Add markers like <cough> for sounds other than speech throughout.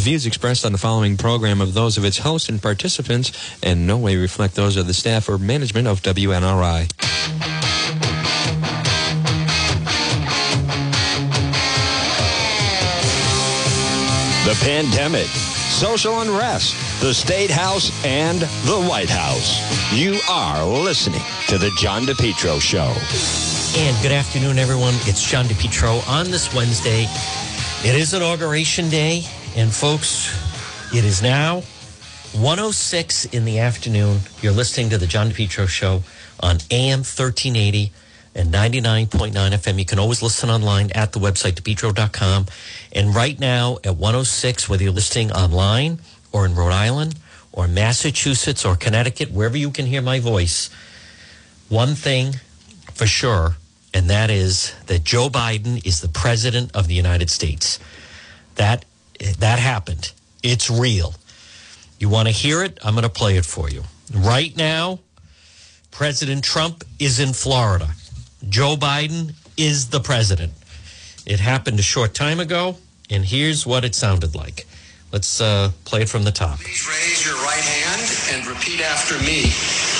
The views expressed on the following program are those of its host and participants and no way reflect those of the staff or management of WNRI. The pandemic, social unrest, the State House, and the White House. You are listening to The John DePetro Show. And good afternoon, everyone. It's John DePetro on this Wednesday. It is Inauguration Day, and folks, it is now 106 in the afternoon. You're listening to The John DePetro Show on AM 1380 and 99.9 FM. You can always listen online at the website, depetro.com. And right now at 106, whether you're listening online or in Rhode Island or Massachusetts or Connecticut, wherever you can hear my voice, one thing for sure, and that is that Joe Biden is the president of the United States. That that happened. It's real. You want to hear it? I'm going to play it for you. Right now, President Trump is in Florida. Joe Biden is the president. It happened a short time ago, and here's what it sounded like. Let's uh, play it from the top. Please raise your right hand and repeat after me.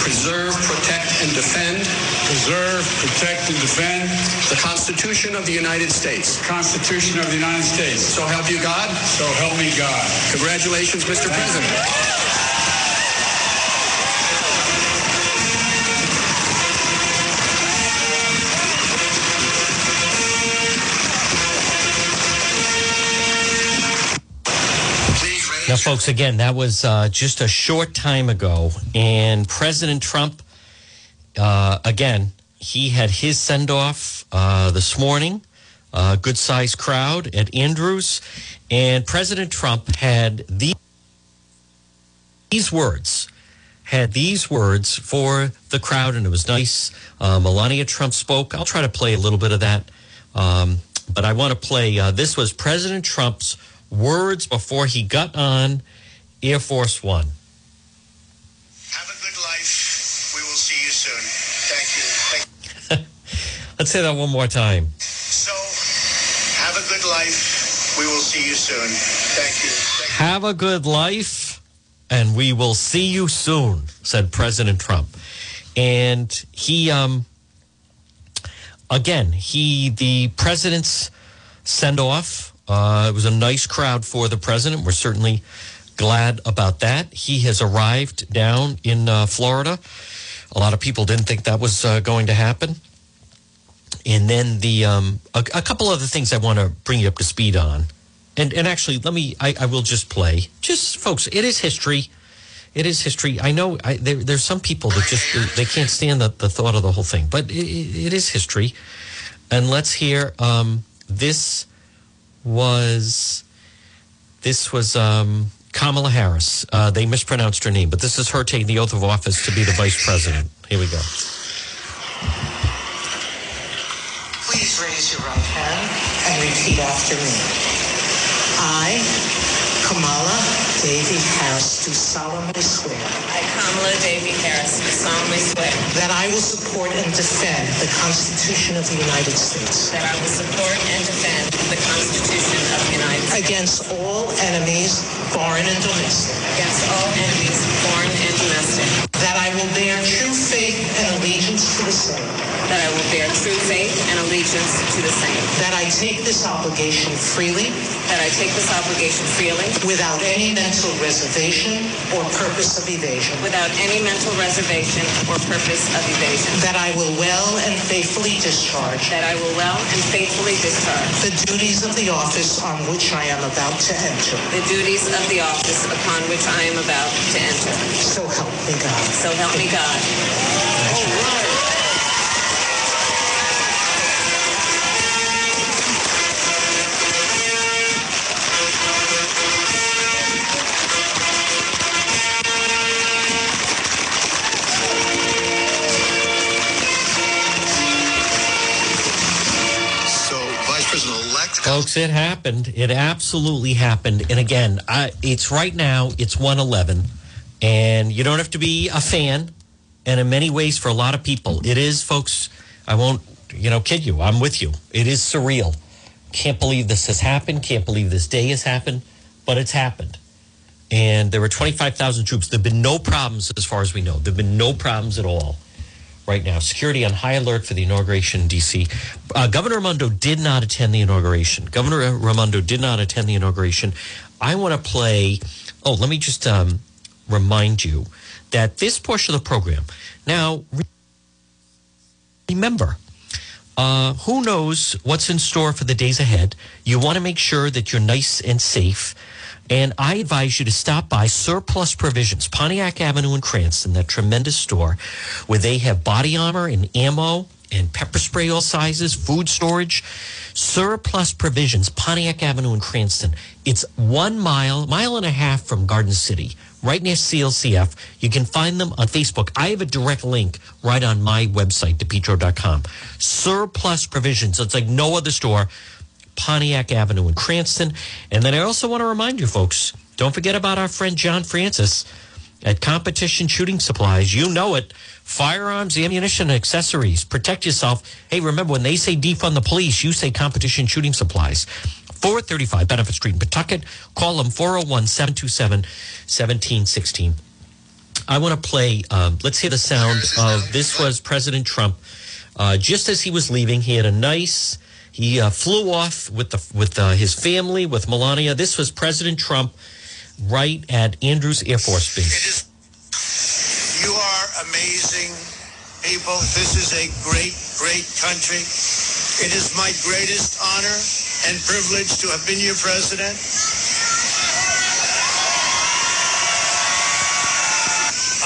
preserve, protect, and defend preserve, protect, and defend the Constitution of the United States. Constitution of the United States. So help you God. So help me God. Congratulations, Mr. President. Now, folks, again, that was uh, just a short time ago, and President Trump, uh, again, he had his send off uh, this morning, a good sized crowd at Andrews, and President Trump had the- these words. Had these words for the crowd, and it was nice. Uh, Melania Trump spoke. I'll try to play a little bit of that, um, but I want to play. Uh, this was President Trump's words before he got on Air Force One. Have a good life. We will see you soon. Thank you. Thank <laughs> Let's say that one more time. So, have a good life. We will see you soon. Thank you. Thank Have a good life, and we will see you soon, said President Trump. And he, um, again, he, the president's send off, uh, it was a nice crowd for the president. We're certainly glad about that. He has arrived down in uh, Florida. A lot of people didn't think that was uh, going to happen. And then the um, a, a couple other things I want to bring you up to speed on. And and actually, let me. I, I will just play. Just folks, it is history. It is history. I know I, there, there's some people that just they, can't stand the, the thought of the whole thing, but it, it it is history. And let's hear. Um, this was this was um, Kamala Harris. Uh, they mispronounced her name, but this is her taking the oath of office to be the vice president. Here we go. Please raise your right hand and repeat after me. I, Kamala Devi Harris, do solemnly swear I, Kamala Devi Harris, do solemnly swear that I will support and defend the Constitution of the United States that I will support and defend the Constitution of the United States against all enemies, foreign and domestic, against all enemies, foreign and domestic, that I will bear true faith and allegiance to the same, that I will bear true faith and allegiance to the same, that I take this obligation freely that I take this obligation freely without any mental reservation or purpose of evasion, without any mental reservation or purpose of evasion, that I will well and faithfully discharge that I will well and faithfully discharge the duties of the office on which I am about to enter. the duties of the office upon which I am about to enter. So help me God. So help me God. Folks, it happened. It absolutely happened. And again, I, it's right now, it's 111. And you don't have to be a fan. And in many ways, for a lot of people, it is, folks, I won't, you know, kid you. I'm with you. It is surreal. Can't believe this has happened. Can't believe this day has happened. But it's happened. And there were 25,000 troops. There have been no problems as far as we know. There have been no problems at all right now. Security on high alert for the inauguration in D.C. Uh, Governor Raimondo did not attend the inauguration. Governor Raimondo did not attend the inauguration. I want to play. Oh, let me just um, remind you that this portion of the program. Now, remember, uh, who knows what's in store for the days ahead? You want to make sure that you're nice and safe. And I advise you to stop by Surplus Provisions, Pontiac Avenue in Cranston, that tremendous store where they have body armor and ammo and pepper spray all sizes, food storage. Surplus Provisions, Pontiac Avenue in Cranston. It's one mile, mile and a half from Garden City, right near CLCF. You can find them on Facebook. I have a direct link right on my website, depetro.com. Surplus Provisions. It's like no other store. Pontiac Avenue in Cranston. And then I also want to remind you folks, don't forget about our friend John Francis at Competition Shooting Supplies. You know it. Firearms, ammunition, accessories. Protect yourself. Hey, remember when they say defund the police, you say Competition Shooting Supplies. 435 Benefit Street in Pawtucket. Call them 401 727 1716. I want to play, um, let's hear the sound of this was President Trump. Uh, just as he was leaving, he had a nice he uh, flew off with the with uh, his family with Melania. This was President Trump right at Andrews Air Force Base. You are amazing people. This is a great, great country. It is my greatest honor and privilege to have been your president.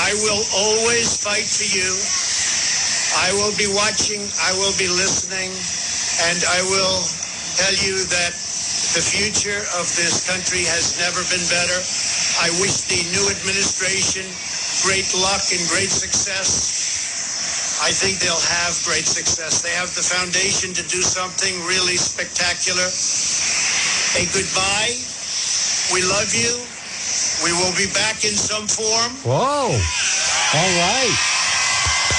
I will always fight for you. I will be watching. I will be listening. And I will tell you that the future of this country has never been better. I wish the new administration great luck and great success. I think they'll have great success. They have the foundation to do something really spectacular. A goodbye. We love you. We will be back in some form. Whoa. All right.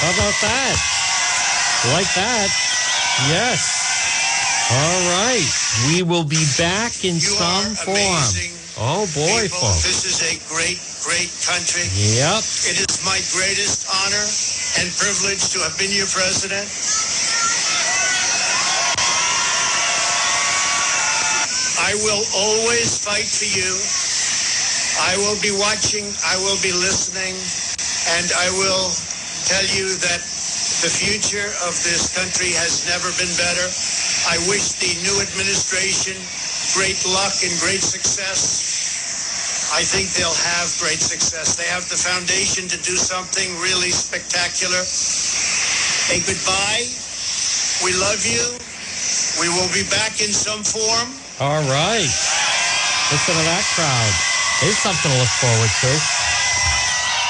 How about that? Like that. Yes. All right. We will be back in You some form. amazing Oh, boy, people. folks. This is a great, great country. Yep. It is my greatest honor and privilege to have been your president. I will always fight for you. I will be watching. I will be listening. And I will tell you that the future of this country has never been better. I wish the new administration great luck and great success. I think they'll have great success. They have the foundation to do something really spectacular. A goodbye. We love you. We will be back in some form. All right. Listen to that crowd. There's something to look forward to.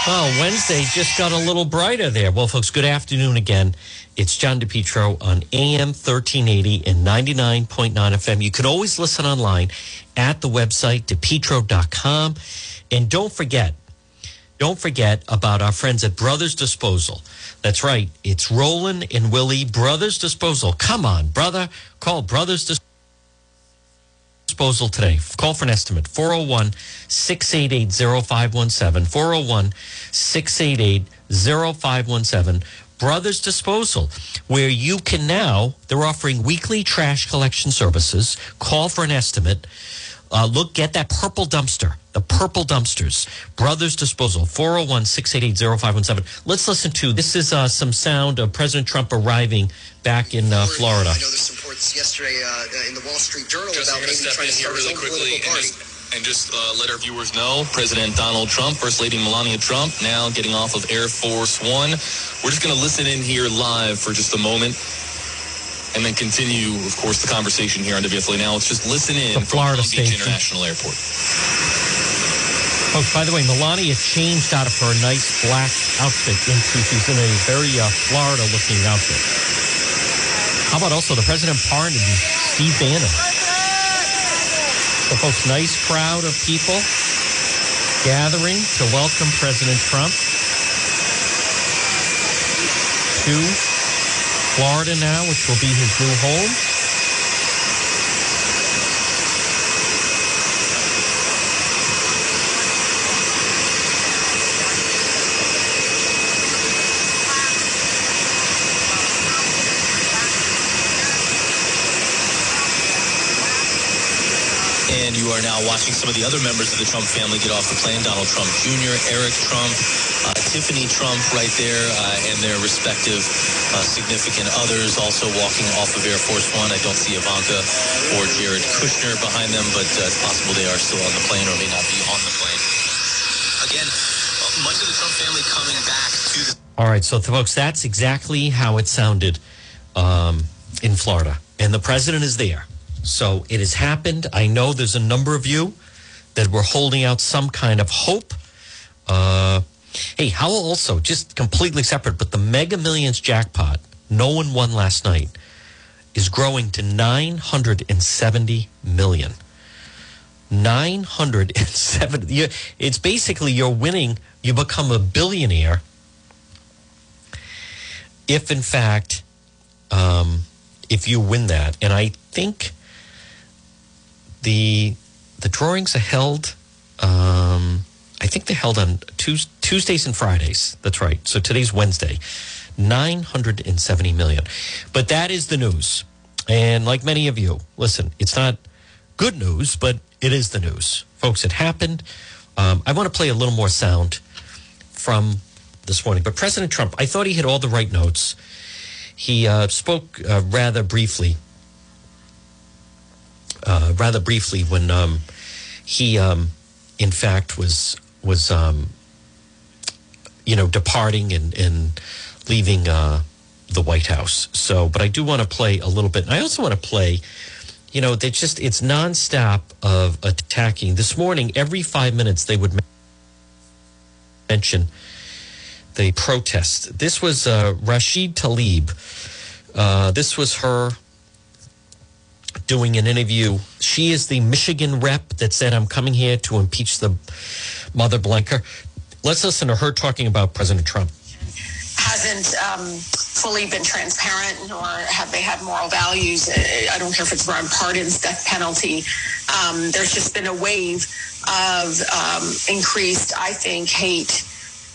Well, Wednesday just got a little brighter there. Well, folks, good afternoon again. It's John DePetro on AM 1380 and 99.9 FM. You can always listen online at the website, depetro.com. And don't forget, don't forget about our friends at Brothers Disposal. That's right. It's Roland and Willie Brothers Disposal. Come on, brother. Call Brothers Disposal disposal today. Call for an estimate 401 688 0517. 401 688 0517. Brothers Disposal, where you can now, they're offering weekly trash collection services. Call for an estimate. Uh, look, get that purple dumpster, the purple dumpsters. Brothers Disposal, 401 688 0517. Let's listen to this is uh, some sound of President Trump arriving back in uh, Florida. I know there's some reports yesterday uh, in the Wall Street Journal Just, about I'm going to maybe step trying in to start his really quickly political and party. just, and just uh, let our viewers know President Donald Trump, First Lady Melania Trump, now getting off of Air Force One. We're just going to listen in here live for just a moment and then continue, of course, the conversation here on WFLA. Now, let's just listen in The from Florida Palm Beach. International Airport. Folks, by the way, Melania changed out of her nice black outfit into she's in a very uh, Florida looking outfit. How about also the president pardoned Steve Bannon? So, folks, nice crowd of people gathering to welcome President Trump to Florida now, which will be his new home. And you are now watching some of the other members of the Trump family get off the plane. Donald Trump Jr., Eric Trump, uh, Tiffany Trump right there, uh, and their respective uh, significant others also walking off of Air Force One. I don't see Ivanka or Jared Kushner behind them, but uh, it's possible they are still on the plane or may not be on the plane. Again, much of the Trump family coming back to the All right, so folks, that's exactly how it sounded um, in Florida, and the president is there. So it has happened. I know there's a number of you that were holding out some kind of hope. Uh, hey, how also just completely separate, but the Mega Millions jackpot, no one won last night, is growing to 970 million. 970. you- It's basically you're winning, you become a billionaire if in fact um, if you win that and i think the the drawings are held um, i think they're held on Tues- tuesdays and fridays. That's right. So today's wednesday. 970 million. But that is the news. And like many of you listen it's not good news but it is the news. Folks it happened. Um, i want to play a little more sound from this morning. But President Trump, I thought he had all the right notes. He uh, spoke uh, rather briefly, uh, rather briefly when um, he, um, in fact, was was um, you know departing and and leaving uh, the White House. So, but I do want to play a little bit. And I also want to play. You know, they just it's nonstop of attacking. This morning, every five minutes, they would mention the protest. This was uh, Rashid Tlaib. Uh, this was her doing an interview. She is the Michigan rep that said, I'm coming here to impeach the mother blanker. Let's listen to her talking about President Trump. hasn't um, fully been transparent, nor have they had moral values. I don't care if it's around pardons, death penalty. Um, there's just been a wave of um, increased, I think, hate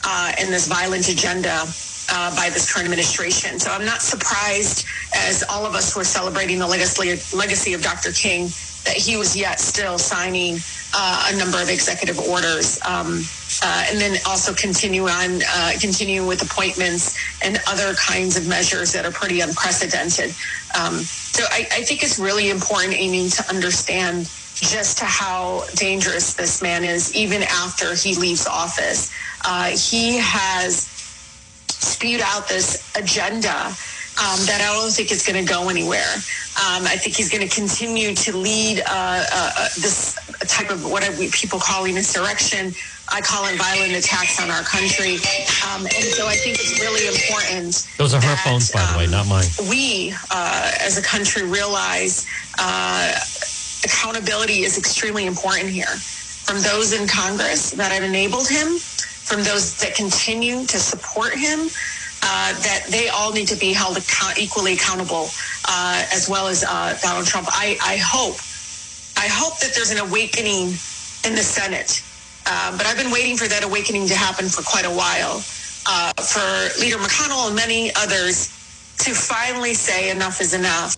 uh, and this violent agenda uh, by this current administration. So I'm not surprised, as all of us were celebrating the legacy, legacy of Dr. King, that he was yet still signing uh, a number of executive orders, um, uh, and then also continue on, uh, continue with appointments and other kinds of measures that are pretty unprecedented. Um, so I, I think it's really important, Amy, to understand just to how dangerous this man is, even after he leaves office. Uh, he has spewed out this agenda um, that I don't think is going to go anywhere. Um, I think he's going to continue to lead uh, uh, uh, this type of what we people calling insurrection. I call it violent attacks on our country. Um, and so I think it's really important Those are her that, phones, by the way, not mine. we uh, as a country realize uh, accountability is extremely important here from those in Congress that have enabled him, from those that continue to support him, uh, that they all need to be held account- equally accountable, uh, as well as uh, Donald Trump. I, I hope, I hope that there's an awakening in the Senate. Uh, but I've been waiting for that awakening to happen for quite a while. Uh, for Leader McConnell and many others to finally say enough is enough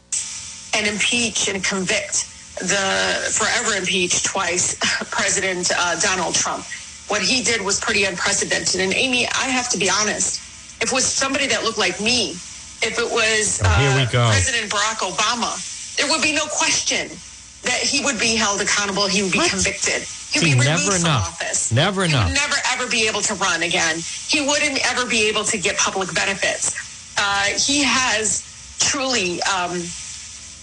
and impeach and convict the forever impeached twice <laughs> President uh, Donald Trump. What he did was pretty unprecedented. And Amy, I have to be honest. If it was somebody that looked like me, if it was Oh, uh. President Barack Obama, there would be no question that he would be held accountable. He would be convicted. He'd See, be removed never from enough. office. Never he enough. would never ever be able to run again. He wouldn't ever be able to get public benefits. Uh, he has truly um,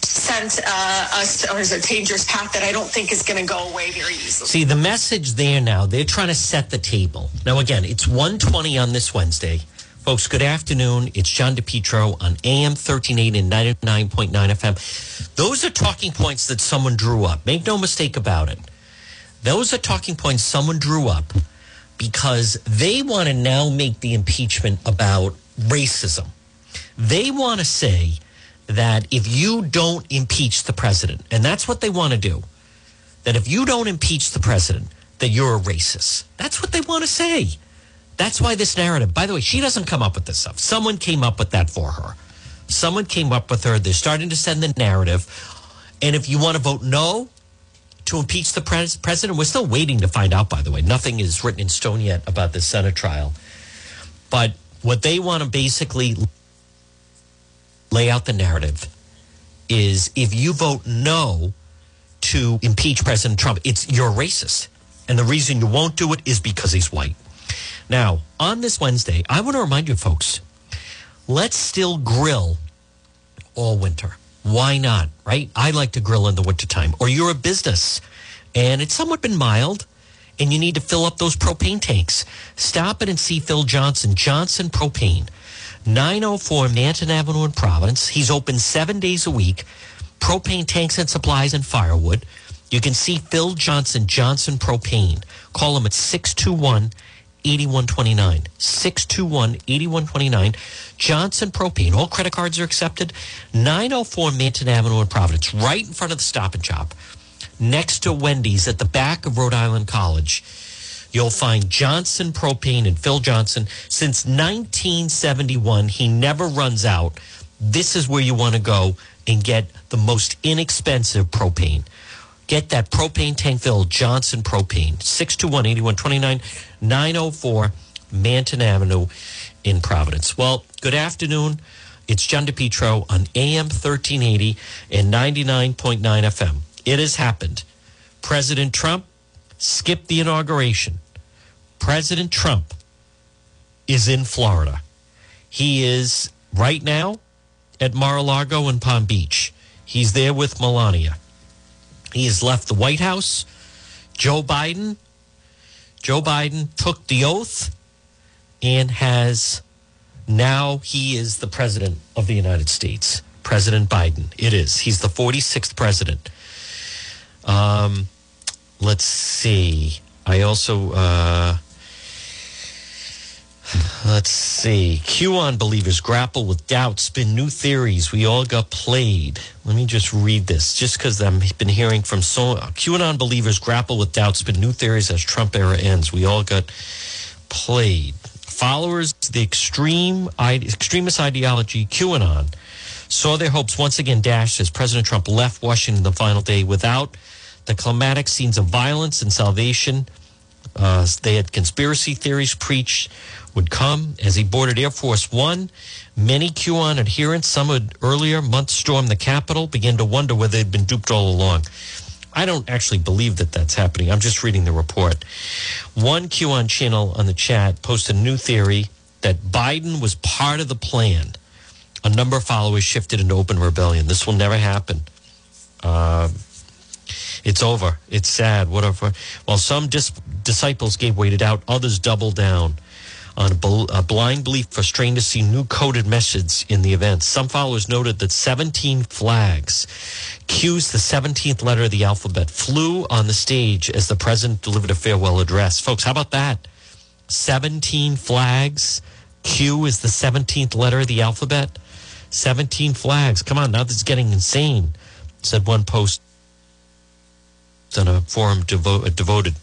sent uh, us or is a dangerous path that I don't think is going to go away very easily. See, the message there now, they're trying to set the table. Now, again, it's 120 on this Wednesday. Folks, good afternoon. It's John DePetro on AM 1380 and 99.9 FM. Those are talking points that someone drew up. Make no mistake about it. Those are talking points someone drew up because they want to now make the impeachment about racism. They want to say that if you don't impeach the president, and that's what they want to do, that if you don't impeach the president, that you're a racist. That's what they want to say. That's why this narrative, by the way, she doesn't come up with this stuff. Someone came up with that for her. Someone came up with her. They're starting to send the narrative. And if you want to vote no to impeach the pres- president, we're still waiting to find out, by the way. Nothing is written in stone yet about the Senate trial. But what they want to basically lay out the narrative is if you vote no to impeach President Trump, it's you're racist. And the reason you won't do it is because he's white. Now, on this Wednesday, I want to remind you folks, let's still grill all winter. Why not? Right? I like to grill in the wintertime. Or you're a business and it's somewhat been mild and you need to fill up those propane tanks. Stop it and see Phil Johnson, Johnson Propane. 904 Manton Avenue in Providence. He's open seven days a week. Propane tanks and supplies and firewood. You can see Phil Johnson, Johnson Propane. Call him at 621 8129. 621 8129. Johnson Propane. All credit cards are accepted. 904 Manton Avenue in Providence, right in front of the Stop and Shop, next to Wendy's at the back of Rhode Island College. You'll find Johnson Propane and Phil Johnson. Since 1971, he never runs out. This is where you want to go and get the most inexpensive propane. Get that propane tank filled Johnson Propane, 621 8129 904 Manton Avenue in Providence. Well, good afternoon. It's John DePetro on AM 1380 and 99.9 FM. It has happened. President Trump skipped the inauguration. President Trump is in Florida. He is right now at Mar-a-Lago and Palm Beach. He's there with Melania. He has left the White House. Joe Biden, Joe Biden took the oath and has now he is the president of the United States. President Biden. It is. He's the 46th president. Um, let's see. I also uh, let's see. QAnon believers grapple with doubts, spin new theories. We all got played. Let me just read this, just because I've been hearing from so QAnon believers grapple with doubts, spin new theories as Trump era ends. We all got played. Followers the extreme extremist ideology QAnon saw their hopes once again dashed as President Trump left Washington the final day without the climatic scenes of violence and salvation. Uh, they had conspiracy theories preached would come as he boarded Air Force One. Many QAnon adherents, some had earlier months stormed the Capitol, began to wonder whether they'd been duped all along. I don't actually believe that that's happening. I'm just reading the report. One QAnon channel on the chat posted a new theory that Biden was part of the plan. A number of followers shifted into open rebellion. This will never happen. Uh, it's over. It's sad. Whatever. While some dis- disciples gave way to doubt, others doubled down on a blind belief for strain to see new coded messages in the event. Some followers noted that 17 flags, Q's the 17th letter of the alphabet, flew on the stage as the president delivered a farewell address. Folks, how about that? 17 flags. Q is the 17th letter of the alphabet. 17 flags. Come on, now this is getting insane, said one post on a forum devo- devoted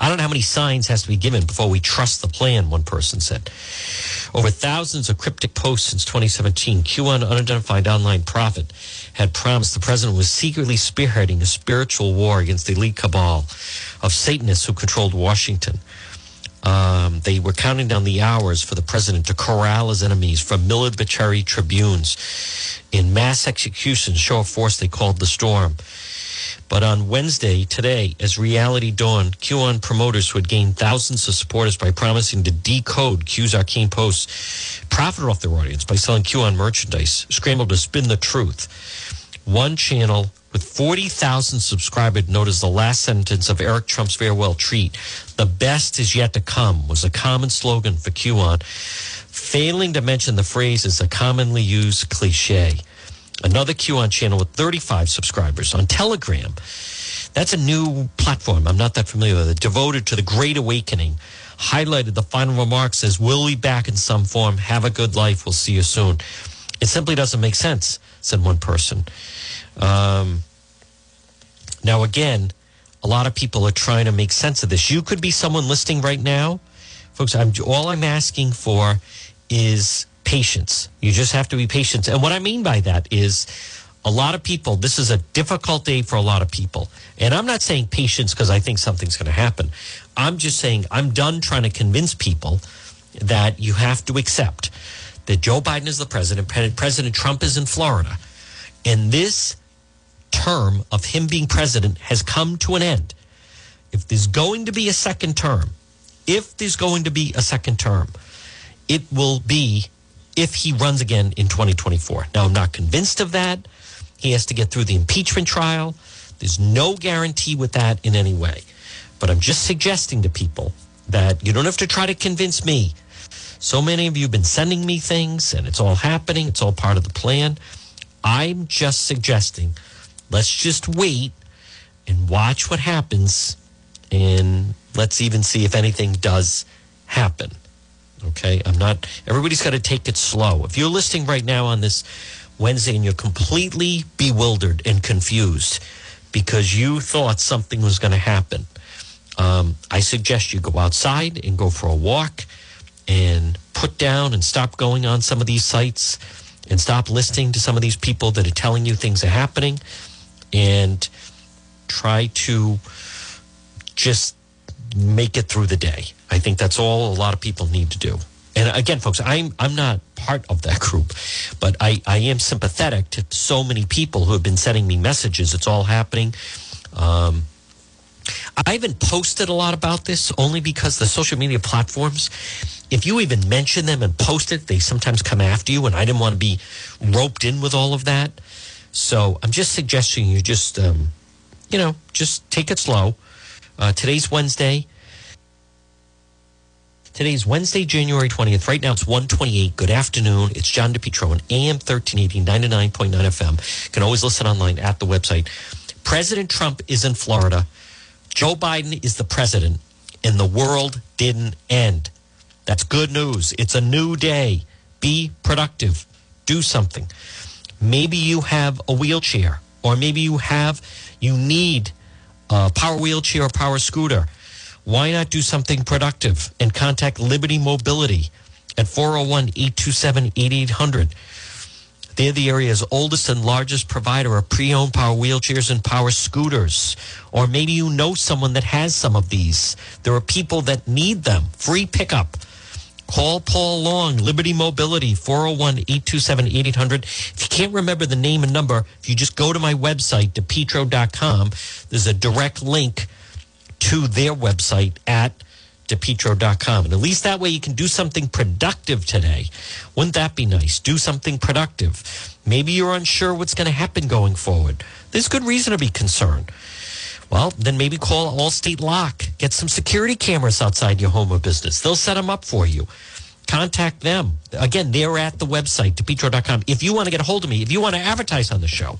I don't know how many signs has to be given before we trust the plan, one person said. Over thousands of cryptic posts since 2017, QAnon unidentified online prophet had promised the president was secretly spearheading a spiritual war against the elite cabal of Satanists who controlled Washington. Um, they were counting down the hours for the president to corral his enemies from military tribunes in mass executions, show of force they called the storm. But on Wednesday, today, as reality dawned, QAnon promoters who had gained thousands of supporters by promising to decode Q's arcane posts profited off their audience by selling QAnon merchandise, scrambled to spin the truth. One channel with 40,000 subscribers, notice the last sentence of Eric Trump's farewell tweet. The best is yet to come was a common slogan for QAnon. Failing to mention the phrase is a commonly used cliche. Another QAnon channel with 35 subscribers on Telegram. That's a new platform. I'm not that familiar with it. Devoted to the Great Awakening. Highlighted the final remarks as we'll be back in some form. Have a good life. We'll see you soon. It simply doesn't make sense, said one person. Um, now, again, a lot of people are trying to make sense of this. You could be someone listening right now. Folks, I'm, all I'm asking for is patience. You just have to be patient. And what I mean by that is a lot of people, this is a difficult day for a lot of people. And I'm not saying patience because I think something's going to happen. I'm just saying I'm done trying to convince people that you have to accept that Joe Biden is the president, President Trump is in Florida. And this term of him being president has come to an end. If there's going to be a second term, if there's going to be a second term, it will be if he runs again in 2024. Now, I'm not convinced of that. He has to get through the impeachment trial. There's no guarantee with that in any way. But I'm just suggesting to people that you don't have to try to convince me. So many of you have been sending me things and it's all happening, it's all part of the plan. I'm just suggesting let's just wait and watch what happens and let's even see if anything does happen. Okay, I'm not, everybody's got to take it slow. If you're listening right now on this Wednesday and you're completely bewildered and confused because you thought something was going to happen, um, I suggest you go outside and go for a walk and put down and stop going on some of these sites and stop listening to some of these people that are telling you things are happening and try to just make it through the day. I think that's all a lot of people need to do. And again, folks, I'm I'm not part of that group, but I, I am sympathetic to so many people who have been sending me messages. It's all happening. Um, I haven't posted a lot about this only because the social media platforms, if you even mention them and post it, they sometimes come after you, and I didn't want to be roped in with all of that. So I'm just suggesting you just, um, you know, just take it slow. Uh, today's Wednesday. Today's Wednesday, January 20th. Right now it's 128. Good afternoon. It's John DePetro on AM 1380, 99.9 FM. You can always listen online at the website. President Trump is in Florida. Joe Biden is the president, and the world didn't end. That's good news. It's a new day. Be productive. Do something. Maybe you have a wheelchair, or maybe you have, you need a power wheelchair or power scooter why not do something productive and contact Liberty Mobility at 401 827 8800? They're the area's oldest and largest provider of pre owned power wheelchairs and power scooters. Or maybe you know someone that has some of these. There are people that need them. Free pickup. Call Paul Long, Liberty Mobility, 401 827 8800. If you can't remember the name and number, if you just go to my website, depetro.com, there's a direct link to their website at depetro.com. And at least that way you can do something productive today. Wouldn't that be nice? Do something productive. Maybe you're unsure what's going to happen going forward. There's good reason to be concerned. Well, then maybe call Allstate Lock. Get some security cameras outside your home or business. They'll set them up for you. Contact them. Again, they're at the website, depetro.com. If you want to get a hold of me, if you want to advertise on the show,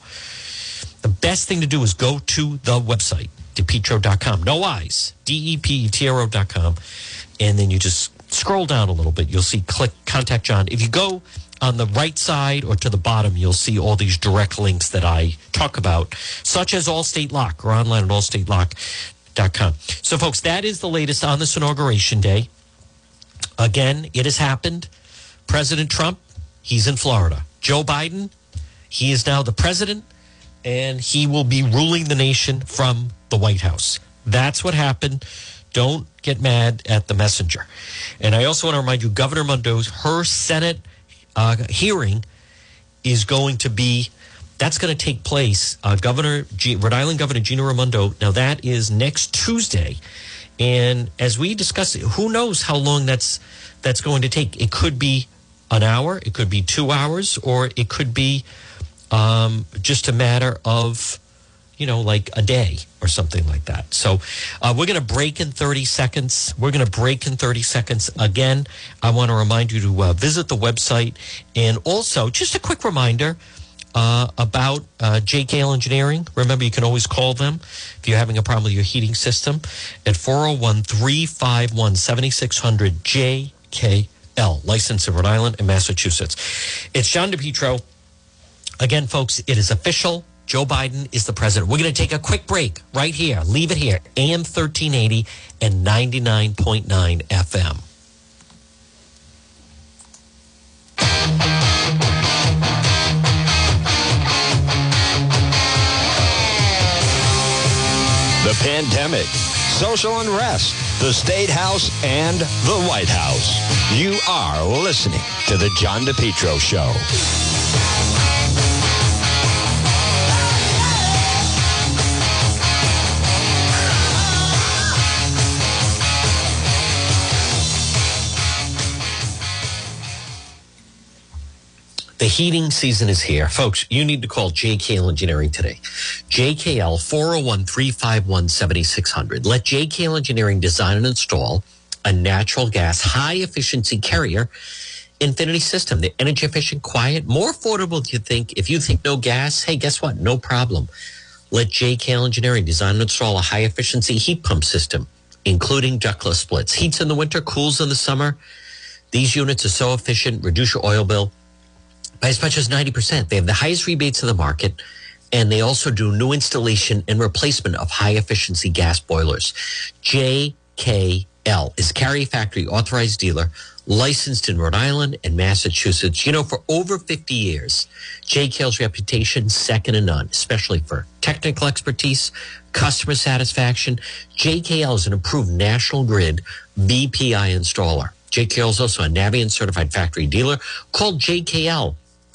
the best thing to do is go to the website depetro.com. No eyes. D-E-P-E-T-R-O.com. And then you just scroll down a little bit. You'll see click contact John. If you go on the right side or to the bottom, you'll see all these direct links that I talk about, such as Allstate Lock or online at allstatelock.com. So, folks, that is the latest on this inauguration day. Again, it has happened. President Trump, he's in Florida. Joe Biden, he is now the president and he will be ruling the nation from the White House. That's what happened. Don't get mad at the messenger. And I also want to remind you, Governor Mundo's her Senate uh, hearing is going to be that's going to take place. Uh, Governor G- Rhode Island Governor Gina Raimondo. Now that is next Tuesday, and as we discuss it, who knows how long that's that's going to take? It could be an hour, it could be two hours, or it could be um, just a matter of you know, like a day or something like that. So uh, we're going to break in 30 seconds. We're going to break in 30 seconds. Again, I want to remind you to uh, visit the website. And also, just a quick reminder uh, about uh, JKL Engineering. Remember, you can always call them if you're having a problem with your heating system at 401 351 7600 JKL, licensed in Rhode Island and Massachusetts. It's John DePetro. Again, folks, it is official. Joe Biden is the president. We're going to take a quick break right here. Leave it here. AM 1380 and 99.9 FM. The pandemic, social unrest, the State House, and the White House. You are listening to The John DePetro Show. The heating season is here. Folks, you need to call JKL Engineering today. JKL 401 351 7600. Let JKL Engineering design and install a natural gas high efficiency carrier infinity system. The energy efficient, quiet, more affordable than you think. If you think no gas, hey, guess what? No problem. Let JKL Engineering design and install a high efficiency heat pump system, including ductless splits. Heats in the winter, cools in the summer. These units are so efficient, reduce your oil bill by as much as 90%. They have the highest rebates in the market, and they also do new installation and replacement of high efficiency gas boilers. JKL is Carrier Factory authorized dealer, licensed in Rhode Island and Massachusetts. You know, for over 50 years, JKL's reputation second to none, especially for technical expertise, customer satisfaction. JKL is an approved National Grid BPI installer. JKL is also a Navien certified factory dealer called JKL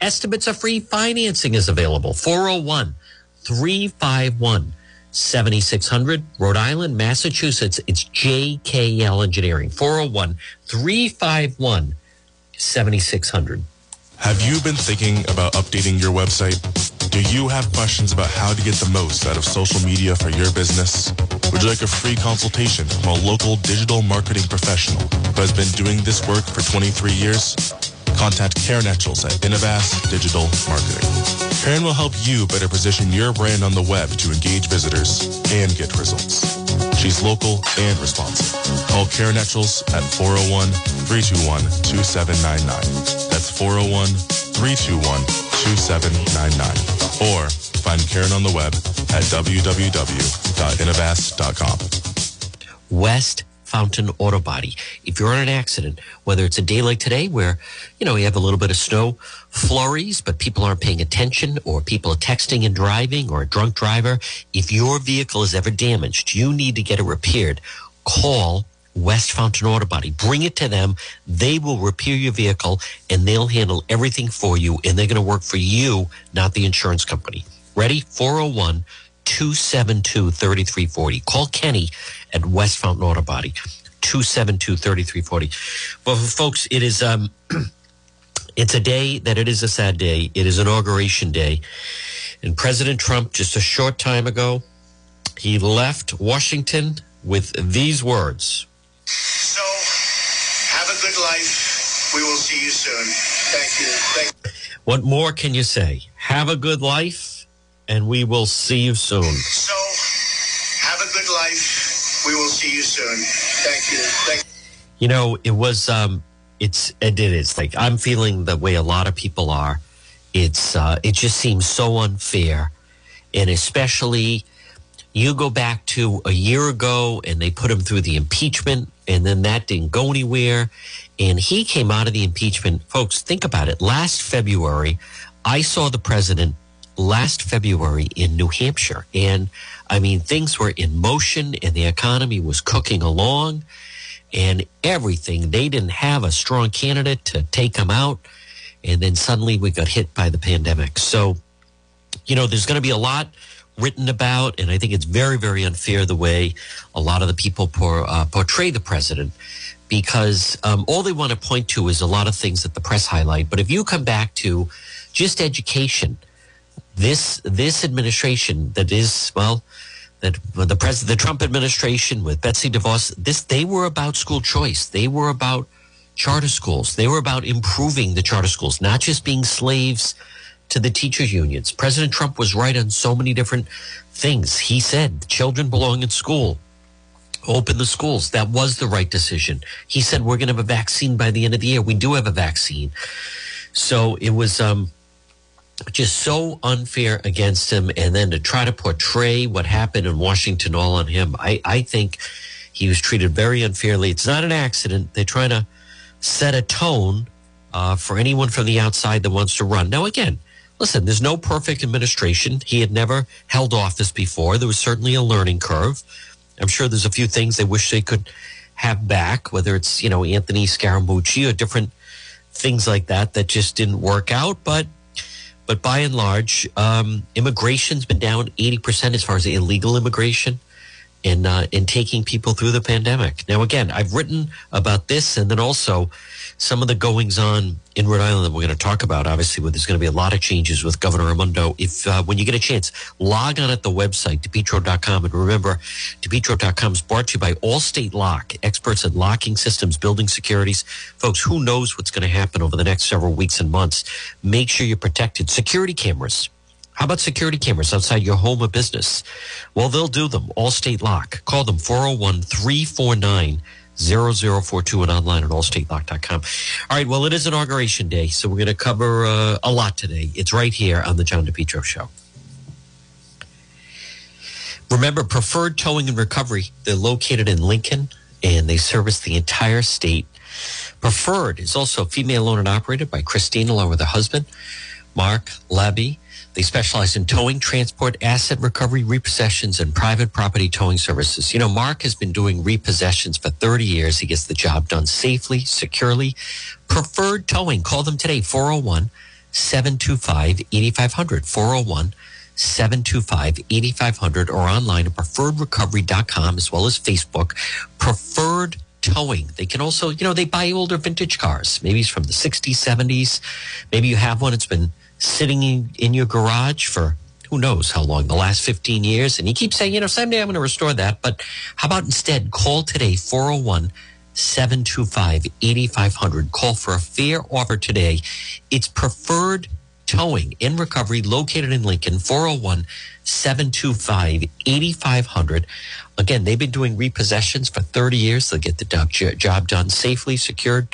Estimates of free. Financing is available. 401 351 7600. Rhode Island, Massachusetts. It's JKL Engineering. 401 351 7600. Have you been thinking about updating your website? Do you have questions about how to get the most out of social media for your business? Would you like a free consultation from a local digital marketing professional who has been doing this work for 23 years? Contact Karen Etchels at Innovast Digital Marketing. Karen will help you better position your brand on the web to engage visitors and get results. She's local and responsive. Call Karen Etchels at 401-321-2799. That's 401-321-2799. Or find Karen on the web at www.innovast.com. West Fountain Auto Body. If you're in an accident, whether it's a day like today where, you know, you have a little bit of snow flurries, but people aren't paying attention or people are texting and driving or a drunk driver, if your vehicle is ever damaged, you need to get it repaired. Call West Fountain Auto Body. Bring it to them. They will repair your vehicle and they'll handle everything for you and they're going to work for you, not the insurance company. Ready? 401 272 3340. Call Kenny at West Fountain Auto Body. 272 3340. Well, folks, it is um <clears throat> it's a day that it is a sad day. It is inauguration day. And President Trump just a short time ago, he left Washington with these words. So, have a good life. We will see you soon. Thank you. Thank What more can you say? Have a good life and we will see you soon. So, have a good life. We will see you soon. Thank you. Thank You know, it was um it's it is like I'm feeling the way a lot of people are. It's uh it just seems so unfair. And especially you go back to a year ago and they put him through the impeachment and then that didn't go anywhere and he came out of the impeachment folks think about it last february i saw the president last February in New Hampshire. And I mean, things were in motion and the economy was cooking along and everything. They didn't have a strong candidate to take them out. And then suddenly we got hit by the pandemic. So, you know, there's going to be a lot written about, and I think it's very, very unfair the way a lot of the people por, uh, portray the president because um, all they want to point to is a lot of things that the press highlight. But if you come back to just education, this this administration that is well that the president the Trump administration with Betsy DeVos this they were about school choice. They were about charter schools. They were about improving the charter schools not just being slaves to the teachers unions. President Trump was right on so many different things. He said children belong in school. Open the schools. That was the right decision. He said we're going to have a vaccine by the end of the year. We do have a vaccine. So it was um just so unfair against him and then to try to portray what happened in Washington all on him. I, I think he was treated very unfairly. It's not an accident. They're trying to set a tone uh, for anyone from the outside that wants to run. Now, again, listen, there's no perfect administration. He had never held office before. There was certainly a learning curve. I'm sure there's a few things they wish they could have back, whether it's, you know, Anthony Scaramucci or different things like that that just didn't work out. But but by and large, um, immigration's been down 80% as far as illegal immigration in, uh, in taking people through the pandemic. Now, again, I've written about this and then also some of the goings on in Rhode Island that we're going to talk about. Obviously, where there's going to be a lot of changes with Governor Raimondo. If uh, when you get a chance, log on at the website depetro.com and remember, depetro.com is brought to you by Allstate Lock, experts in locking systems, building securities. Folks, who knows what's going to happen over the next several weeks and months? Make sure you're protected. Security cameras. How about security cameras outside your home or business? Well, they'll do them. Allstate Lock. Call them 401 349 0042 and online at allstatelock.com. All right, well, it is inauguration day, so we're going to cover uh, a lot today. It's right here on the John DePetro Show. Remember, Preferred Towing and Recovery, they're located in Lincoln and they service the entire state. Preferred is also female owned and operated by Christine along with her husband, Mark Labby. They specialize in towing, transport, asset recovery, repossessions, and private property towing services. You know, Mark has been doing repossessions for 30 years. He gets the job done safely, securely. Preferred towing. Call them today, 401 725 8500. 401 725 8500 or online at preferredrecovery.com as well as Facebook. Preferred towing. They can also, you know, they buy older vintage cars. Maybe it's from the 60s, 70s. Maybe you have one. It's been sitting in, your garage for who knows how long, the last 15 years. And you keep saying, you know, someday I'm going to restore that. But how about instead call today, 401 725 8500. Call for a fair offer today. It's preferred towing in recovery located in Lincoln, 401 725 8500. Again, they've been doing repossessions for 30 years. They'll get the job done safely, secured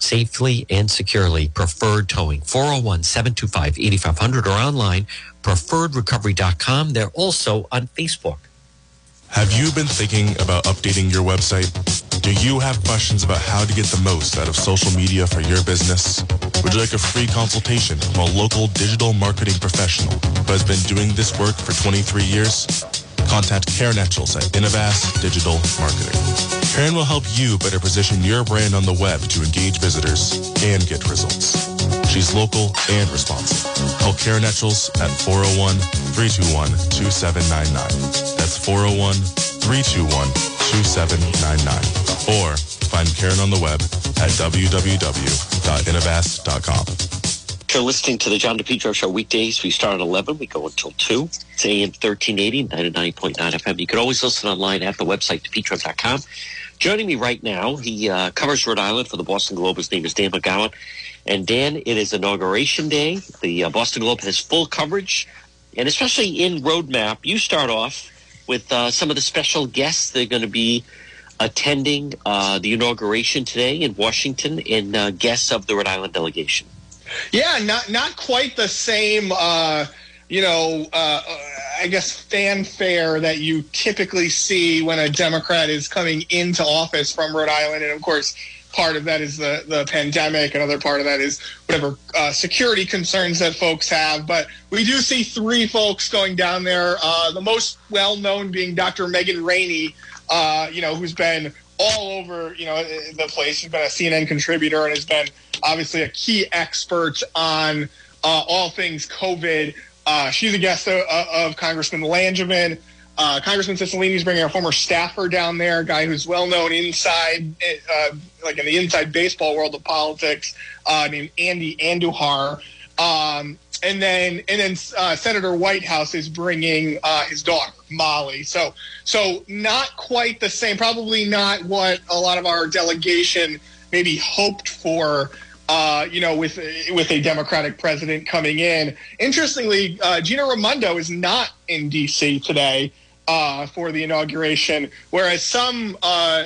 safely and securely. Preferred Towing, 401 725 8500 or online, preferredrecovery.com. They're also on Facebook. Have you been thinking about updating your website? Do you have questions about how to get the most out of social media for your business? Would you like a free consultation from a local digital marketing professional who has been doing this work for 23 years? Contact Karen Etchels at Innovast Digital Marketing. Karen will help you better position your brand on the web to engage visitors and get results. She's local and responsive. Call Karen Etchels at 401-321-2799. That's 401-321-2799. Or find Karen on the web at www.innovast.com. You're listening to the John DePetro Show weekdays. We start at 11. We go until 2. It's AM 1380, 99.9 FM. You can always listen online at the website, depetro.com. Joining me right now, he uh, covers Rhode Island for the Boston Globe. His name is Dan McGowan. And Dan, it is inauguration day. The uh, Boston Globe has full coverage. And especially in Roadmap, you start off with uh, some of the special guests that are going to be attending uh, the inauguration today in Washington and uh, guests of the Rhode Island delegation. Yeah, not not quite the same. Uh, you know, uh, I guess fanfare that you typically see when a Democrat is coming into office from Rhode Island, and of course, part of that is the the pandemic. Another part of that is whatever uh, security concerns that folks have. But we do see three folks going down there. Uh, the most well known being Dr. Megan Ranney, uh, you know, who's been all over, you know, the place. She's been a CNN contributor and has been obviously a key expert on uh, all things COVID. Uh, she's a guest of, of Congressman Langevin. Uh, Congressman is bringing a former staffer down there, a guy who's well known inside, uh, like in the inside baseball world of politics, uh, named Andy Andujar. Um, and then, and then uh, Senator Whitehouse is bringing uh, his daughter Molly. So, so not quite the same. Probably not what a lot of our delegation maybe hoped for uh, you know, with with a Democratic president coming in. Interestingly, uh, Gina Raimondo is not in D.C. today uh, for the inauguration, whereas some, uh,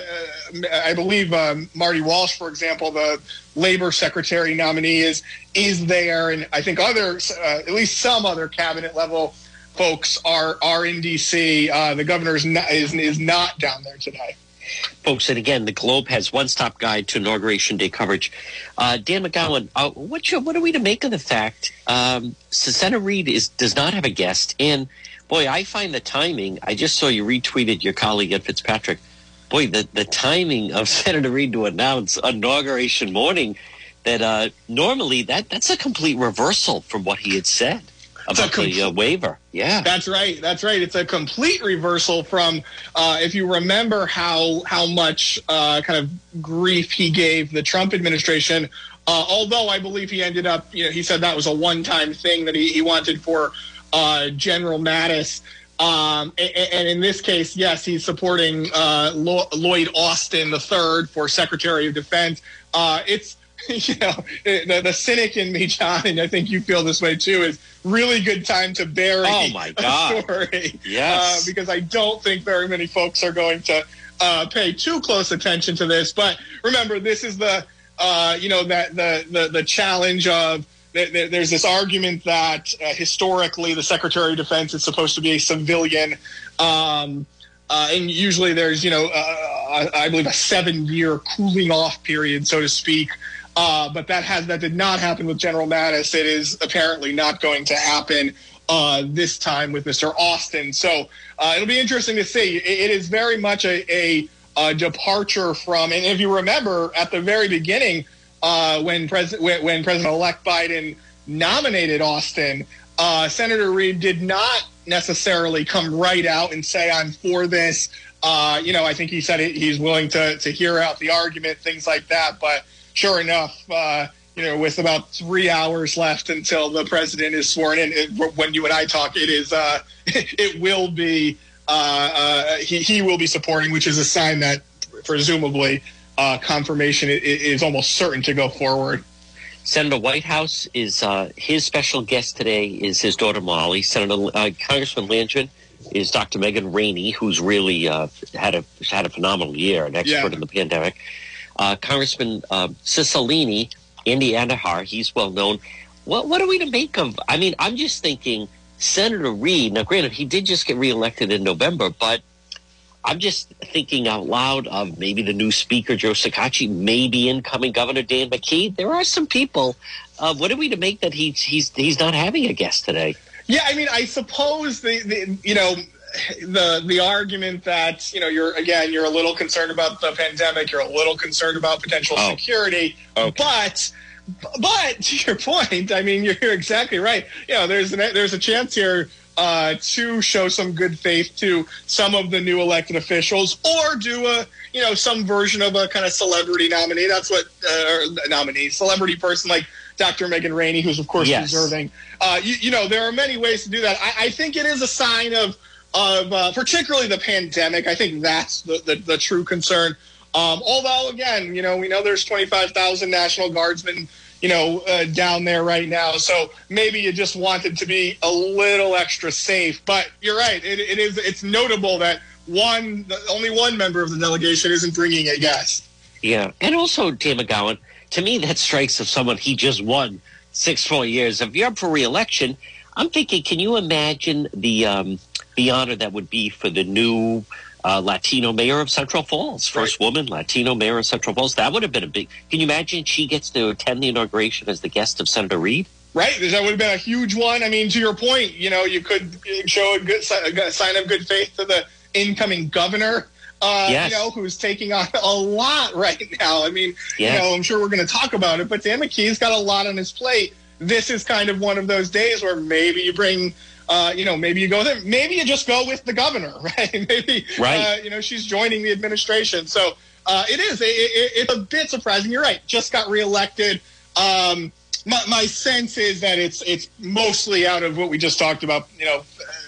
I believe um, Marty Walsh, for example, the labor secretary nominee, is is there, and I think others, uh, at least some other cabinet level folks are are in D.C. Uh, the governor is not, is, is not down there today folks. And again, the Globe has one-stop guide to inauguration day coverage. Uh, Dan McGowan, uh, what, what are we to make of the fact um, Senator Reed is does not have a guest? And boy, I find the timing. I just saw you retweeted your colleague Ed Fitzpatrick. Boy, the the timing of <laughs> Senator Reed to announce inauguration morning that uh, normally that that's a complete reversal from what he had said about com- the uh, waiver. Yeah, that's right. That's right. It's a complete reversal from uh, if you remember how how much uh, kind of grief he gave the Trump administration. Uh, although I believe he ended up, you know, he said that was a one time thing that he, he wanted for uh, General Mattis. Um, and, and, in this case, yes, he's supporting uh, Lloyd Austin III for Secretary of Defense. Uh, it's <laughs> you know, the, the, cynic in me, John, and I think you feel this way too, is really good time to bury oh <laughs> my God. story. Yes. Uh, because I don't think very many folks are going to uh, pay too close attention to this. But remember, this is the, uh, you know, that the, the, the challenge of there's this argument that uh, historically the Secretary of Defense is supposed to be a civilian. Um, uh, and usually there's, you know, uh, I believe a seven year cooling off period, so to speak, uh, but that has that did not happen with General Mattis. It is apparently not going to happen uh, this time with Mr. Austin. So uh, it'll be interesting to see. it, it is very much a, a, a, departure from. And if you remember at the very beginning, uh, when President when, when President-elect Biden nominated Austin, uh, Senator Reed did not necessarily come right out and say I'm for this. Uh, you know, I think he said he's willing to to hear out the argument, things like that, but sure enough, uh, you know, with about three hours left until the president is sworn in, it, when you and I talk, it is uh, <laughs> it will be uh, uh, he he will be supporting, which is a sign that presumably uh, confirmation is almost certain to go forward. Senator Whitehouse is uh, his special guest today is his daughter Molly. Senator uh, Congressman Langevin is Dr. Megan Ranney, who's really uh, had a had a phenomenal year, an expert yeah. in the pandemic. Uh, Congressman uh, Cicilline, Andy Andujar, he's well known. What, what are we to make of? I mean, I'm just thinking Senator Reed. Now, granted, he did just get reelected in November, but I'm just thinking out loud of maybe the new speaker, Joe Shekarchi, maybe incoming Governor Dan McKee. There are some people. Uh, what are we to make that he's he's he's not having a guest today? Yeah, I mean, I suppose the, the you know the the argument that you know you're again you're a little concerned about the pandemic, you're a little concerned about potential oh. security, okay. but but to your point, I mean you're, <laughs> you're exactly right. You know, there's an, there's a chance here uh, to show some good faith to some of the new elected officials, or do a you know some version of a kind of celebrity nominee. That's what uh, nominee celebrity person like Dr. Megan Ranney, who's of course yes. deserving. Uh, you, you, know, there are many ways to do that. I, I think it is a sign of of uh, particularly the pandemic. I think that's the, the, the true concern. Um, although, again, you know, we know there's 25,000 National Guardsmen, you know, uh, down there right now. So maybe you just wanted to be a little extra safe. But you're right. It, it is. It's notable that one, only one member of the delegation isn't bringing a guest. Yeah, and also Dan McGowan. To me, that strikes of someone he just won six, four years. If you're up for reelection, I'm thinking, can you imagine the um, the honor that would be for the new uh, Latino mayor of Central Falls, first woman Latino mayor of Central Falls. That would have been a big. Can you imagine she gets to attend the inauguration as the guest of Senator Reed? Right, that would have been a huge one. I mean, to your point, you know, you could show a good a sign of good faith to the incoming governor. Uh, Yes. You know, who's taking on a lot right now. I mean, Yes. you know, I'm sure we're going to talk about it, but Dan McKee's got a lot on his plate. This is kind of one of those days where maybe you bring, uh, you know, maybe you go there, maybe you just go with the governor, <laughs> right? maybe, Right. Uh, you know, she's joining the administration. So uh, it is. It, it, it's a bit surprising. You're right. Just got reelected. Um, my, my sense is that it's it's mostly out of what we just talked about. You know,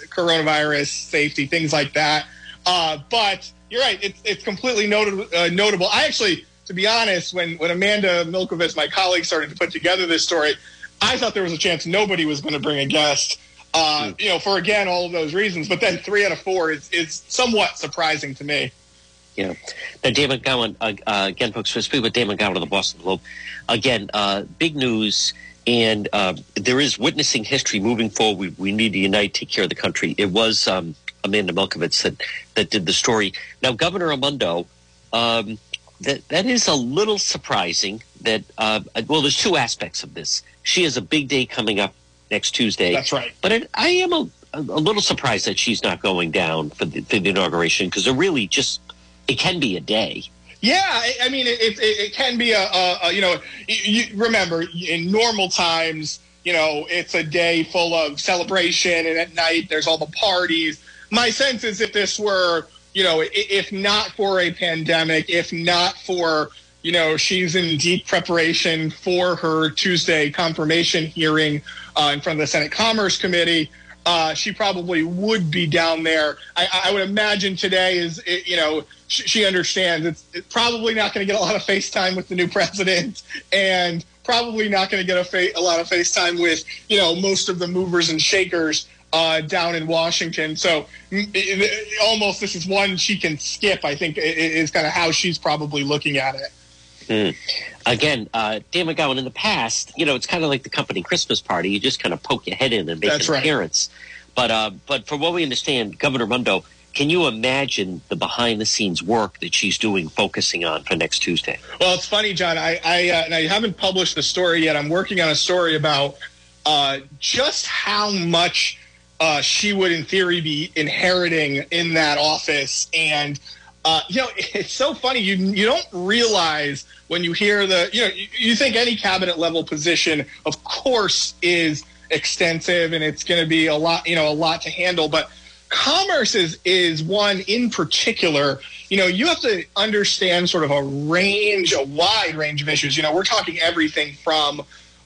coronavirus safety, things like that. Uh, but you're right. It's it's completely noted, uh, notable. I actually, to be honest, when when Amanda Milkovits, my colleague, started to put together this story, I thought there was a chance nobody was going to bring a guest. Uh, you know, for again all of those reasons. But then three out of four is is somewhat surprising to me. Yeah. Now, Dan McGowan, uh, uh, again, folks, we're speaking with Dan McGowan of the Boston Globe. Again, uh, big news, and uh, there is witnessing history moving forward. We, we need to unite, take care of the country. It was um, Amanda Milkovits that, that did the story. Now, Governor Raimondo, um, that, that is a little surprising that, uh, well, there's two aspects of this. She has a big day coming up next Tuesday. That's right. But it, I am a, a little surprised that she's not going down for the, for the inauguration because it really just it can be a day. Yeah, I, I mean, it, it, it can be a, a, a you know, you, you remember in normal times, you know, it's a day full of celebration, and at night there's all the parties. My sense is if this were, you know, if not for a pandemic, if not for, you know, she's in deep preparation for her Tuesday confirmation hearing uh, in front of the Senate Commerce Committee. Uh, she probably would be down there. I, I would imagine today is, it, you know, she, she understands it's, it's probably not going to get a lot of FaceTime with the new <laughs> president, and probably not going to get a, fa- a lot of FaceTime with, you know, most of the movers and shakers uh, down in Washington. So it, it- almost this is one she can skip. I think is kind of how she's probably looking at it. Hmm. Again, uh, Dan McGowan, in the past, you know, it's kind of like the company Christmas party. You just kind of poke your head in and make That's an right. appearance. But uh, but from what we understand, Governor Raimondo, can you imagine the behind the scenes work that she's doing, focusing on for next Tuesday? Well, it's funny, John. I I, uh, and I haven't published the story yet. I'm working on a story about uh, just how much uh, she would, in theory, be inheriting in that office. And uh, you know, <laughs> it's so funny. You you don't realize when you hear the you know you, you think any cabinet level position, of course, is extensive and it's going to be a lot you know a lot to handle, but commerce is is one in particular. You know you have to understand sort of a range a wide range of issues. You know we're talking everything from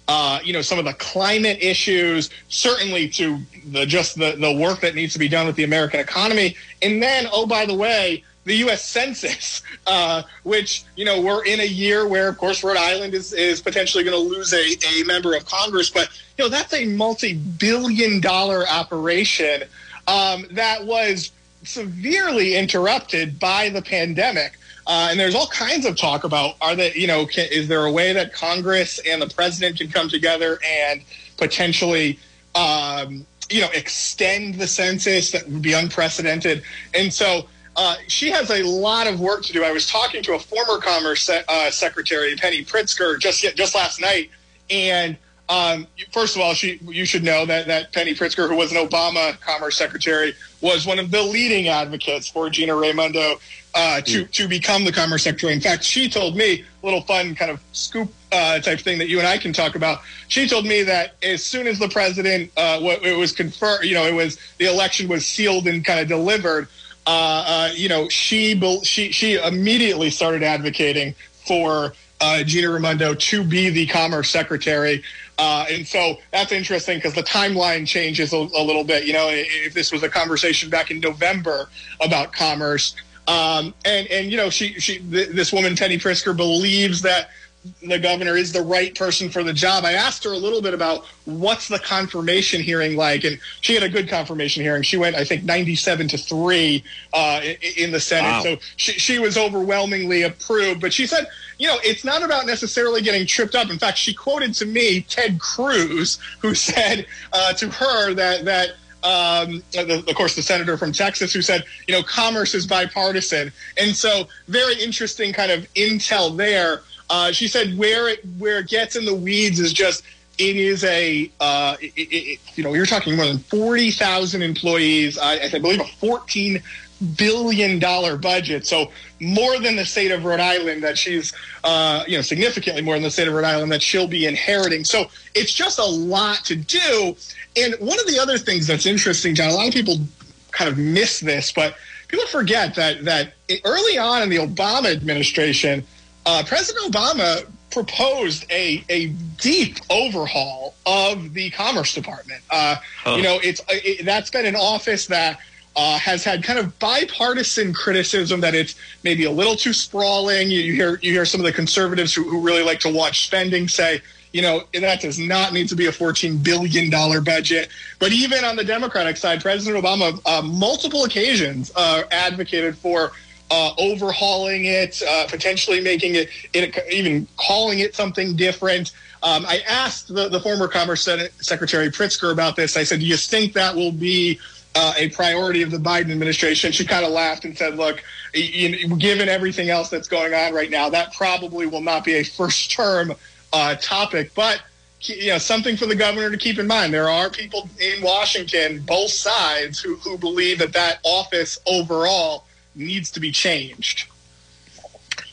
uh, you know some of the climate issues certainly to the just the, the work that needs to be done with the american economy. And then oh by the way the U.S. Census, <laughs> uh, which you know we're in a year where, of course, Rhode Island is, is potentially going to lose a, a member of Congress, but you know that's a multi-billion-dollar operation um, that was severely interrupted by the pandemic. Uh, and there's all kinds of talk about are that you know can, is there a way that Congress and the president can come together and potentially um, you know extend the census that would be unprecedented and so uh, she has a lot of work to do. I was talking to a former Commerce uh, Secretary, Penny Pritzker, just just last night, and um, first of all, she you should know that that Penny Pritzker, who was an Obama Commerce Secretary, was one of the leading advocates for Gina Raimondo uh, to to become the Commerce Secretary. In fact, she told me a little fun kind of scoop uh, type thing that you and I can talk about. She told me that as soon as the president, uh, what it was confirmed, you know, it was the election was sealed and kind of delivered. Uh, uh, you know, she she she immediately started advocating for uh, Gina Raimondo to be the Commerce Secretary. Uh, and so that's interesting because the timeline changes a, a little bit. You know, if this was a conversation back in November about commerce, um, and and you know, she she th- this woman Penny Pritzker believes that the governor is the right person for the job. I asked her a little bit about what's the confirmation hearing like, and she had a good confirmation hearing. She went, I think, ninety-seven to three uh, in the Senate, Wow. so she, she was overwhelmingly approved. But she said, you know, it's not about necessarily getting tripped up. In fact, she quoted to me Ted Cruz, who said uh, to her that that. um, the, of course, the senator from Texas who said, you know, commerce is bipartisan. And so very interesting kind of intel there. Uh, she said where it where it gets in the weeds is just it is a uh, it, it, you know you're talking more than forty thousand employees. I, I believe a fourteen billion dollar budget. So more than the state of Rhode Island that she's uh, you know significantly more than the state of Rhode Island that she'll be inheriting. So it's just a lot to do. And one of the other things that's interesting, John, a lot of people kind of miss this, but people forget that that early on in the Obama administration, uh, President Obama proposed a a deep overhaul of the Commerce Department. Uh, You know, it's it, that's been an office that. Uh, has had kind of bipartisan criticism that it's maybe a little too sprawling. You, you hear you hear some of the conservatives who, who really like to watch spending say, you know, that does not need to be a $14 billion budget. But even on the Democratic side, President Obama, uh, multiple occasions, uh, advocated for uh, overhauling it, uh, potentially making it, even calling it something different. Um, I asked the, the former Commerce Senate Secretary Pritzker about this. I said, do you think that will be uh, a priority of the Biden administration? She kind of laughed and said, look, given everything else that's going on right now, that probably will not be a first term uh, topic, but you know something for the governor to keep in mind. There are people in Washington, both sides, who, who believe that that office overall needs to be changed.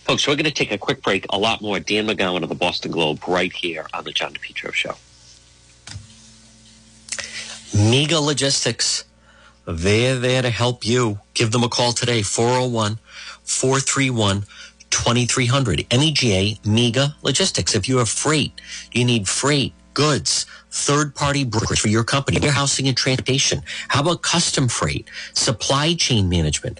Folks, we're going to take a quick break. A lot more. Dan McGowan of the Boston Globe right here on the John DePetro Show. Mega Logistics. They're there to help you. Give them a call today, 401 431 2300. MEGA Mega Logistics. If you have freight, you need freight, goods, third party brokerage for your company, warehousing and transportation. How about custom freight, supply chain management,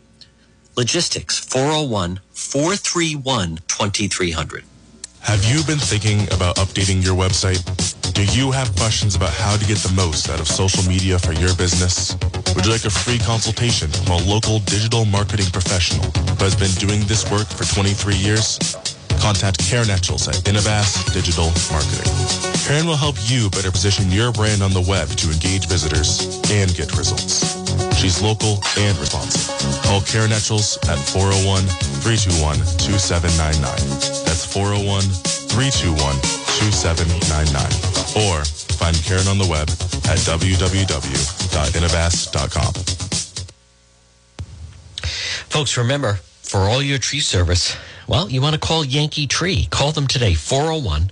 Logistics, 401 431 2300. Have you been thinking about updating your website? Do you have questions about how to get the most out of social media for your business? Would you like a free consultation from a local digital marketing professional who has been doing this work for 23 years? Contact Karen Etchels at Innovast Digital Marketing. Karen will help you better position your brand on the web to engage visitors and get results. She's local and responsive. Call Karen Etchels at 401-321-2799. That's 401-321-2799. Or find Karen on the web at www.innovast.com. Folks, remember, for all your tree service, well, you want to call Yankee Tree. Call them today, 401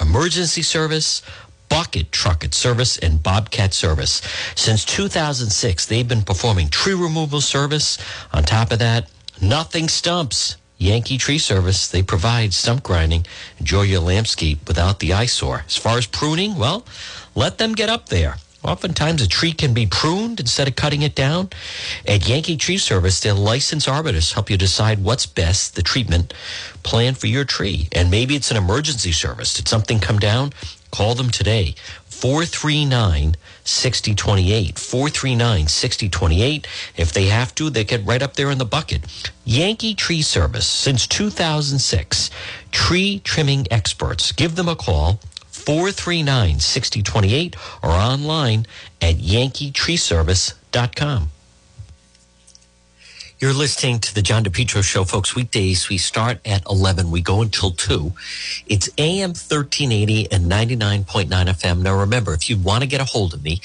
emergency service bucket trucket service and bobcat service since 2006 they've been performing tree removal service on top of that nothing stumps Yankee Tree Service, they provide stump grinding. Enjoy your landscape without the eyesore. As far as pruning, well, let them get up there. Oftentimes, a tree can be pruned instead of cutting it down. At Yankee Tree Service, their licensed arborists help you decide what's best, the treatment plan for your tree. And maybe it's an emergency service. Did something come down? Call them today. 439 6028. 439 6028. If they have to, they get right up there in the bucket. Yankee Tree Service since 2006. Tree trimming experts. Give them a call. 439 6028 or online at yankeetreeservice.com. You're listening to the John DePetro Show, folks. Weekdays, we start at 11. We go until 2. It's AM 1380 and 99.9 FM. Now, remember, if you want to get a hold of me,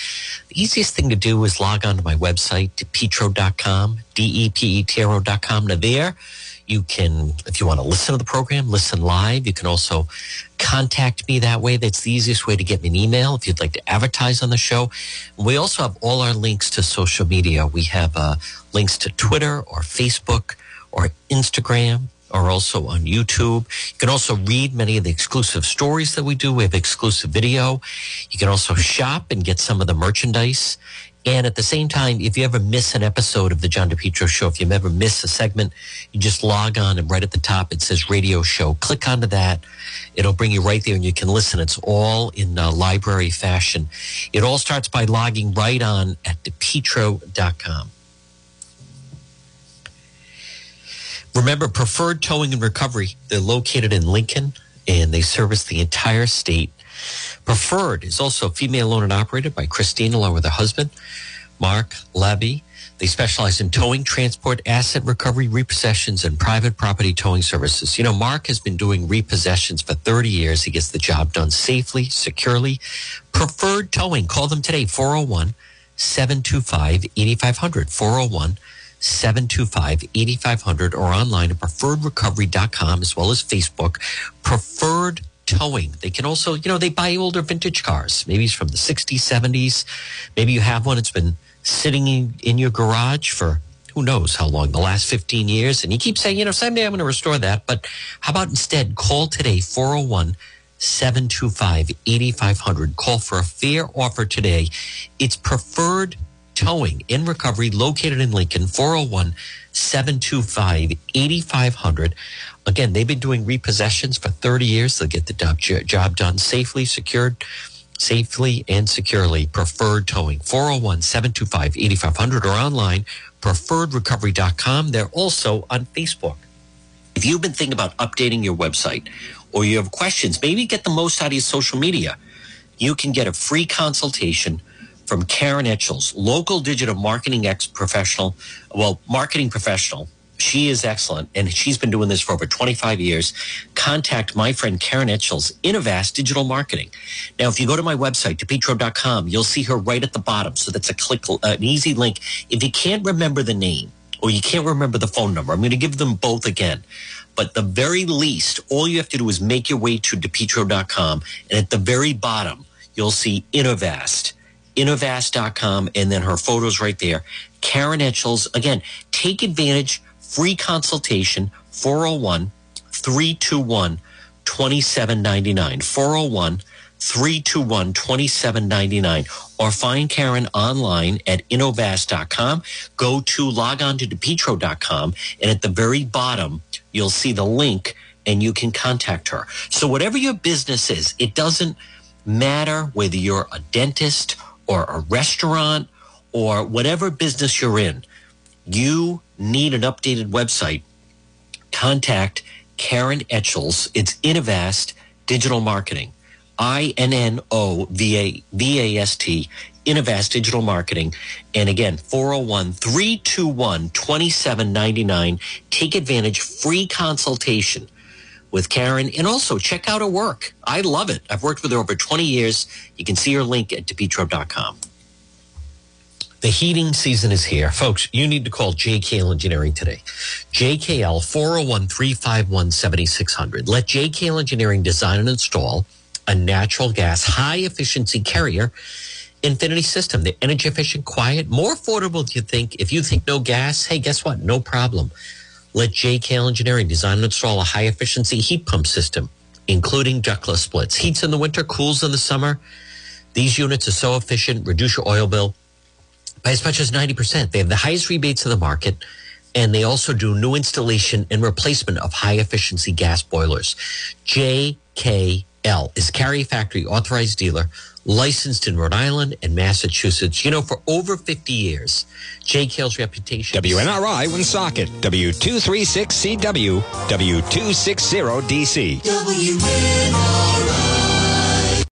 the easiest thing to do is log on to my website, depetro.com, D-E-P-E-T-R-O.com. Now, there, you can, if you want to listen to the program, listen live. You can also contact me that way. That's the easiest way to get me an email if you'd like to advertise on the show. We also have all our links to social media. We have uh, links to Twitter or Facebook or Instagram or also on YouTube. You can also read many of the exclusive stories that we do. We have exclusive video. You can also shop and get some of the merchandise. And at the same time, if you ever miss an episode of the John DePetro show, if you ever miss a segment, you just log on and right at the top it says radio show. Click onto that. It'll bring you right there and you can listen. It's all in uh, library fashion. It all starts by logging right on at depetro.com. Remember, Preferred Towing and Recovery, they're located in Lincoln and they service the entire state. Preferred is also female owned and operated by Christine along with her husband, Mark Labby. They specialize in towing, transport, asset recovery, repossessions, and private property towing services. You know, Mark has been doing repossessions for 30 years. He gets the job done safely, securely. Preferred towing. Call them today, 401 725 8500. 401 725 8500 or online at preferredrecovery.com as well as Facebook. Preferred towing. They can also, you know, they buy older vintage cars. Maybe it's from the 60s, 70s. Maybe you have one that's been sitting in, in your garage for who knows how long, the last 15 years. And you keep saying, you know, someday I'm going to restore that. But how about instead call today, 401 725 8500. Call for a fair offer today. It's preferred towing in recovery located in Lincoln, 401 725 8500. Again, they've been doing repossessions for 30 years. They'll get the job, done safely, secured, safely and securely. Preferred towing, 401 725 8500 or online, preferredrecovery.com. They're also on Facebook. If you've been thinking about updating your website or you have questions, maybe get the most out of your social media, you can get a free consultation from Karen Etchels, local digital marketing ex professional, well, marketing professional she is excellent, and she's been doing this for over 25 years. Contact my friend Karen Etchels, Innovast Digital Marketing. Now, if you go to my website, depetro.com, you'll see her right at the bottom. So that's a click, uh, an easy link. If you can't remember the name or you can't remember the phone number, I'm going to give them both again. But the very least, all you have to do is make your way to depetro.com, and at the very bottom, you'll see Innovast innovast.com and then her photos right there. Karen Etchels, again, take advantage free consultation 401 321 2799 401 321 2799 or find Karen online at innovast.com. Go to log on to depetro.com and at the very bottom you'll see the link and you can contact her. So whatever your business is, it doesn't matter whether you're a dentist or a restaurant or whatever business you're in you need an updated website, contact Karen Etchels. It's Innovast Digital Marketing. I N N O V A V A S T, Innovast Digital Marketing. And again, 401 321 2799. Take advantage, free consultation with Karen. And also check out her work. I love it. I've worked with her over 20 years. You can see her link at depetro.com. The heating season is here. Folks, you need to call JKL Engineering today. JKL 401 351 7600. Let JKL Engineering design and install a natural gas high efficiency carrier infinity system. The energy efficient, quiet, more affordable than you think. If you think no gas, hey, guess what? No problem. Let JKL Engineering design and install a high efficiency heat pump system, including ductless splits. Heats in the winter, cools in the summer. These units are so efficient, reduce your oil bill by as much as 90%. They have the highest rebates of the market, and they also do new installation and replacement of high efficiency gas boilers. JKL is Carrier Factory authorized dealer, licensed in Rhode Island and Massachusetts. You know, for over 50 years, JKL's reputation. WNRI Woonsocket, W236CW, W260DC. WNRI.